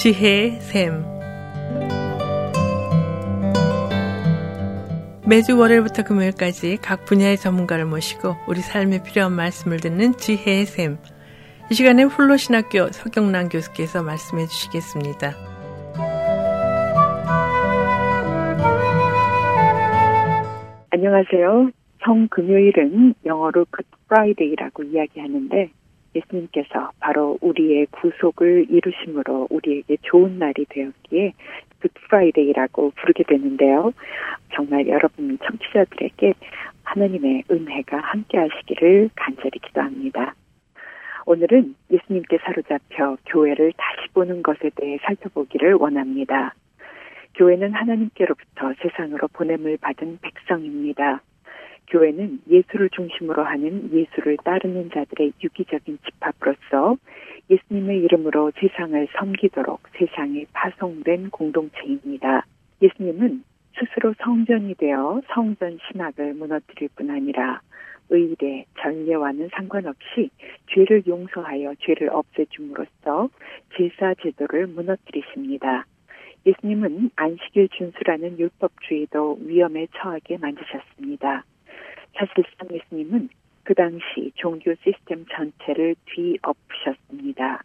지혜의 샘 매주 월요일부터 금요일까지 각 분야의 전문가를 모시고 우리 삶에 필요한 말씀을 듣는 지혜의 샘. 이 시간에 훌로신학교 서경란 교수께서 말씀해 주시겠습니다. 안녕하세요. 성 금요일은 영어로 Good Friday라고 이야기하는데 예수님께서 바로 우리의 구속을 이루심으로 우리에게 좋은 날이 되었기에 Friday라고 부르게 되는데요. 정말 여러분 청취자들에게 하나님의 은혜가 함께 하시기를 간절히 기도합니다. 오늘은 예수님께 사로잡혀 교회를 다시 보는 것에 대해 살펴보기를 원합니다. 교회는 하나님께로부터 세상으로 보냄을 받은 백성입니다. 교회는 예수를 중심으로 하는 예수를 따르는 자들의 유기적인 집합으로서 예수님의 이름으로 세상을 섬기도록 세상에 파송된 공동체입니다. 예수님은 스스로 성전이 되어 성전 신학을 무너뜨릴 뿐 아니라 의례, 전례와는 상관없이 죄를 용서하여 죄를 없애줌으로써 제사 제도를 무너뜨리십니다. 예수님은 안식일 준수라는 율법주의도 위험에 처하게 만드셨습니다. 사실상 예수님은 그 당시 종교 시스템 전체를 뒤엎으셨습니다.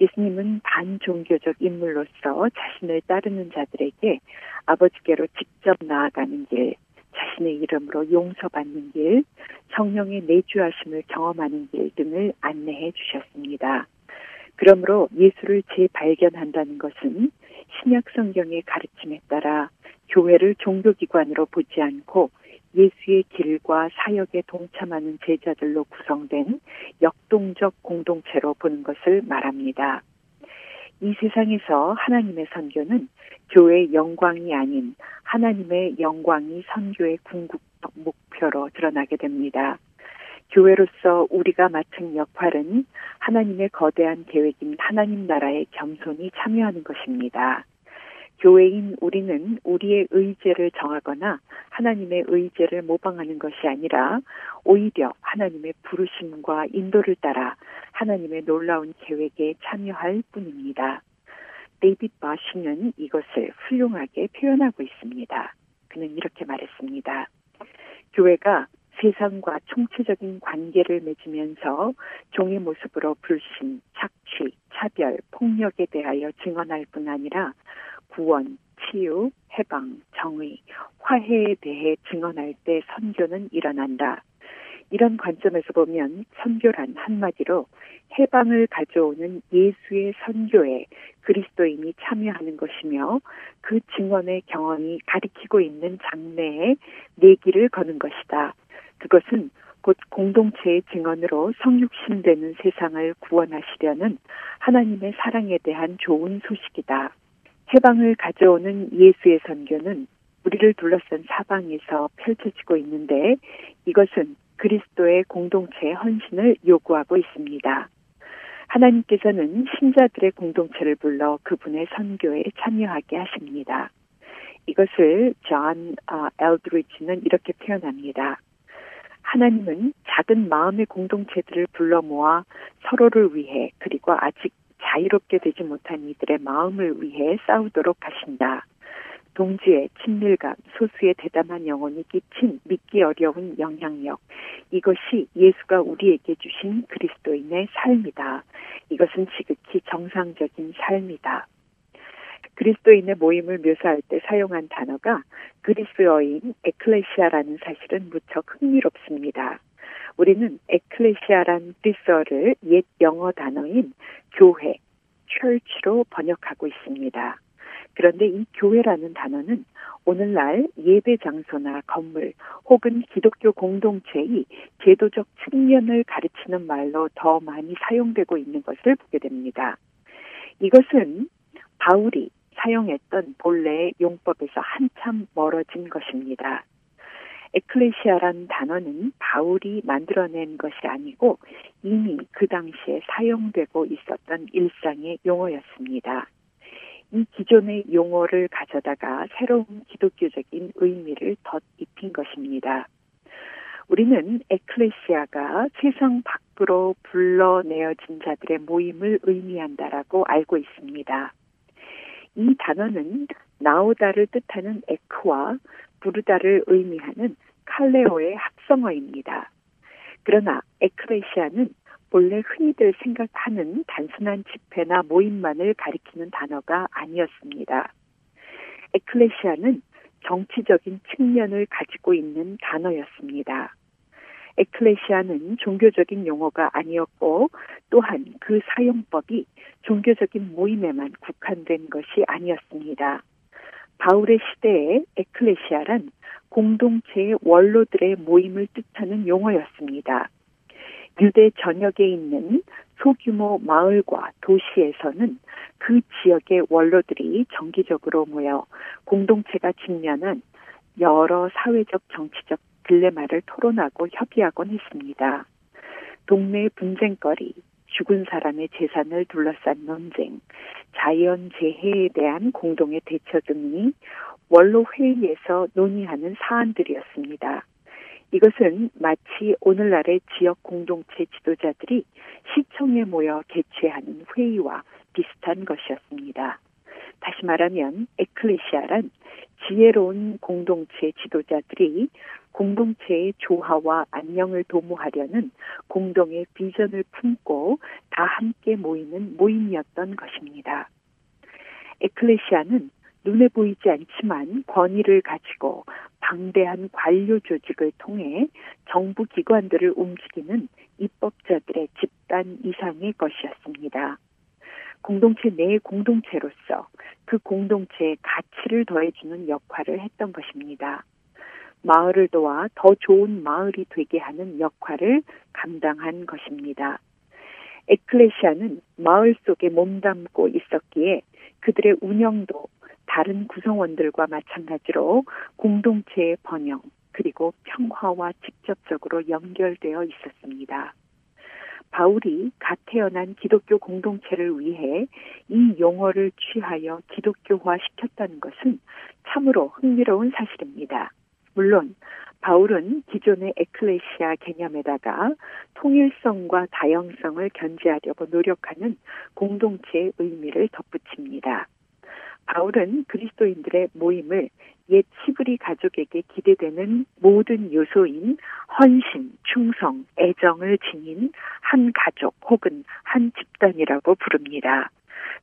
예수님은 반종교적 인물로서 자신을 따르는 자들에게 아버지께로 직접 나아가는 길, 자신의 이름으로 용서받는 길, 성령의 내주하심을 경험하는 길 등을 안내해 주셨습니다. 그러므로 예수를 재발견한다는 것은 신약 성경의 가르침에 따라 교회를 종교기관으로 보지 않고 예수의 길과 사역에 동참하는 제자들로 구성된 역동적 공동체로 보는 것을 말합니다. 이 세상에서 하나님의 선교는 교회의 영광이 아닌 하나님의 영광이 선교의 궁극적 목표로 드러나게 됩니다. 교회로서 우리가 맡은 역할은 하나님의 거대한 계획인 하나님 나라의 겸손히 참여하는 것입니다. 교회인 우리는 우리의 의제를 정하거나 하나님의 의제를 모방하는 것이 아니라 오히려 하나님의 부르심과 인도를 따라 하나님의 놀라운 계획에 참여할 뿐입니다. 데이빗 바시는 이것을 훌륭하게 표현하고 있습니다. 그는 이렇게 말했습니다. 교회가 세상과 총체적인 관계를 맺으면서 종의 모습으로 불신, 착취, 차별, 폭력에 대하여 증언할 뿐 아니라 구원, 치유, 해방, 정의, 화해에 대해 증언할 때 선교는 일어난다. 이런 관점에서 보면 선교란 한마디로 해방을 가져오는 예수의 선교에 그리스도인이 참여하는 것이며 그 증언의 경험이 가리키고 있는 장래에 내기를 거는 것이다. 그것은 곧 공동체의 증언으로 성육신되는 세상을 구원하시려는 하나님의 사랑에 대한 좋은 소식이다. 해방을 가져오는 예수의 선교는 우리를 둘러싼 사방에서 펼쳐지고 있는데 이것은 그리스도의 공동체의 헌신을 요구하고 있습니다. 하나님께서는 신자들의 공동체를 불러 그분의 선교에 참여하게 하십니다. 이것을 존 엘드리치는 이렇게 표현합니다. 하나님은 작은 마음의 공동체들을 불러 모아 서로를 위해 그리고 아직 자유롭게 되지 못한 이들의 마음을 위해 싸우도록 하신다. 동지의 친밀감, 소수의 대담한 영혼이 끼친 믿기 어려운 영향력. 이것이 예수가 우리에게 주신 그리스도인의 삶이다. 이것은 지극히 정상적인 삶이다. 그리스도인의 모임을 묘사할 때 사용한 단어가 그리스어인 에클레시아라는 사실은 무척 흥미롭습니다. 우리는 에클레시아란 그리스어를 옛 영어 단어인 교회, church로 번역하고 있습니다. 그런데 이 교회라는 단어는 오늘날 예배 장소나 건물 혹은 기독교 공동체의 제도적 측면을 가르치는 말로 더 많이 사용되고 있는 것을 보게 됩니다. 이것은 바울이 사용했던 본래의 용법에서 한참 멀어진 것입니다. 에클레시아란 단어는 바울이 만들어낸 것이 아니고 이미 그 당시에 사용되고 있었던 일상의 용어였습니다. 이 기존의 용어를 가져다가 새로운 기독교적인 의미를 덧입힌 것입니다. 우리는 에클레시아가 세상 밖으로 불러내어진 자들의 모임을 의미한다라고 알고 있습니다. 이 단어는 나오다를 뜻하는 에크와 부르다를 의미하는 칼레오의 합성어입니다. 그러나 에크레시아는 본래 흔히들 생각하는 단순한 집회나 모임만을 가리키는 단어가 아니었습니다. 에클레시아는 정치적인 측면을 가지고 있는 단어였습니다. 에클레시아는 종교적인 용어가 아니었고 또한 그 사용법이 종교적인 모임에만 국한된 것이 아니었습니다. 바울의 시대에 에클레시아란 공동체의 원로들의 모임을 뜻하는 용어였습니다. 유대 전역에 있는 소규모 마을과 도시에서는 그 지역의 원로들이 정기적으로 모여 공동체가 직면한 여러 사회적 정치적 딜레마를 토론하고 협의하곤 했습니다. 동네 분쟁거리, 죽은 사람의 재산을 둘러싼 논쟁, 자연 재해에 대한 공동의 대처 등이 원로 회의에서 논의하는 사안들이었습니다. 이것은 마치 오늘날의 지역 공동체 지도자들이 시청에 모여 개최하는 회의와 비슷한 것이었습니다. 다시 말하면 에클레시아란 지혜로운 공동체 지도자들이 공동체의 조화와 안녕을 도모하려는 공동의 비전을 품고 다 함께 모이는 모임이었던 것입니다. 에클레시아는 눈에 보이지 않지만 권위를 가지고 방대한 관료 조직을 통해 정부 기관들을 움직이는 입법자들의 집단 이상의 것이었습니다. 공동체 내 공동체로서 그 공동체의 가치를 더해주는 역할을 했던 것입니다. 마을을 도와 더 좋은 마을이 되게 하는 역할을 감당한 것입니다. 에클레시아는 마을 속에 몸담고 있었기에 그들의 운영도 다른 구성원들과 마찬가지로 공동체의 번영 그리고 평화와 직접적으로 연결되어 있었습니다. 바울이 갓 태어난 기독교 공동체를 위해 이 용어를 취하여 기독교화 시켰다는 것은 참으로 흥미로운 사실입니다. 물론 바울은 기존의 에클레시아 개념에다가 통일성과 다양성을 견제하려고 노력하는 공동체의 의미를 덧붙입니다. 바울은 그리스도인들의 모임을 옛 시브리 가족에게 기대되는 모든 요소인 헌신, 충성, 애정을 지닌 한 가족 혹은 한 집단이라고 부릅니다.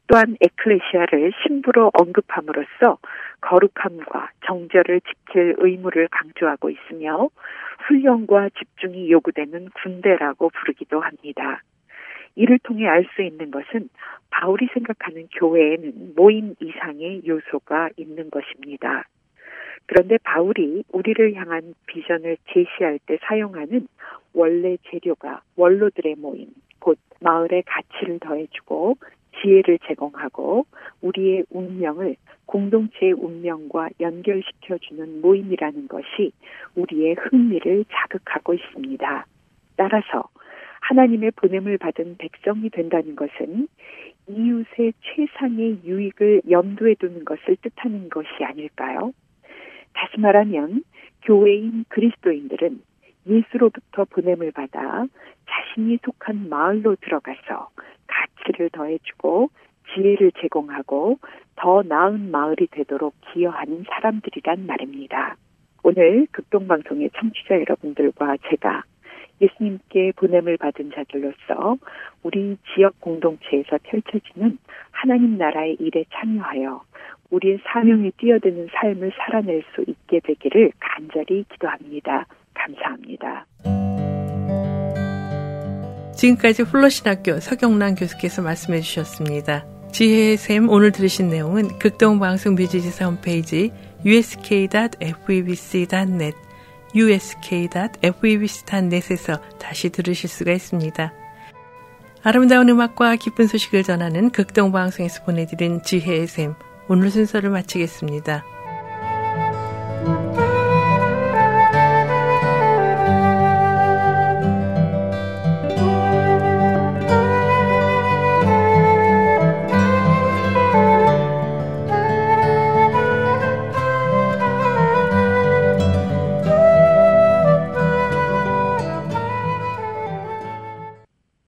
또한 에클레시아를 신부로 언급함으로써 거룩함과 정절을 지킬 의무를 강조하고 있으며 훈련과 집중이 요구되는 군대라고 부르기도 합니다. 이를 통해 알 수 있는 것은 바울이 생각하는 교회에는 모임 이상의 요소가 있는 것입니다. 그런데 바울이 우리를 향한 비전을 제시할 때 사용하는 원래 재료가 원로들의 모임, 곧 마을의 가치를 더해주고 지혜를 제공하고 우리의 운명을 공동체의 운명과 연결시켜주는 모임이라는 것이 우리의 흥미를 자극하고 있습니다. 따라서 하나님의 보냄을 받은 백성이 된다는 것은 이웃의 최상의 유익을 염두에 두는 것을 뜻하는 것이 아닐까요? 다시 말하면 교회인 그리스도인들은 예수로부터 보냄을 받아 자신이 속한 마을로 들어가서 가치를 더해주고 지혜를 제공하고 더 나은 마을이 되도록 기여하는 사람들이란 말입니다. 오늘 극동방송의 청취자 여러분들과 제가 예수님께 보냄을 받은 자들로서 우리 지역 공동체에서 펼쳐지는 하나님 나라의 일에 참여하여 우리의 사명에 뛰어드는 삶을 살아낼 수 있게 되기를 간절히 기도합니다. 감사합니다. 지금까지 훌러신학교 서경란 교수께서 말씀해 주셨습니다. 지혜의 샘 오늘 들으신 내용은 극동방송 뮤지지사 홈페이지 usk.febc.net usk.febc.net에서 다시 들으실 수가 있습니다. 아름다운 음악과 기쁜 소식을 전하는 극동방송에서 보내드린 지혜의 샘 오늘 순서를 마치겠습니다.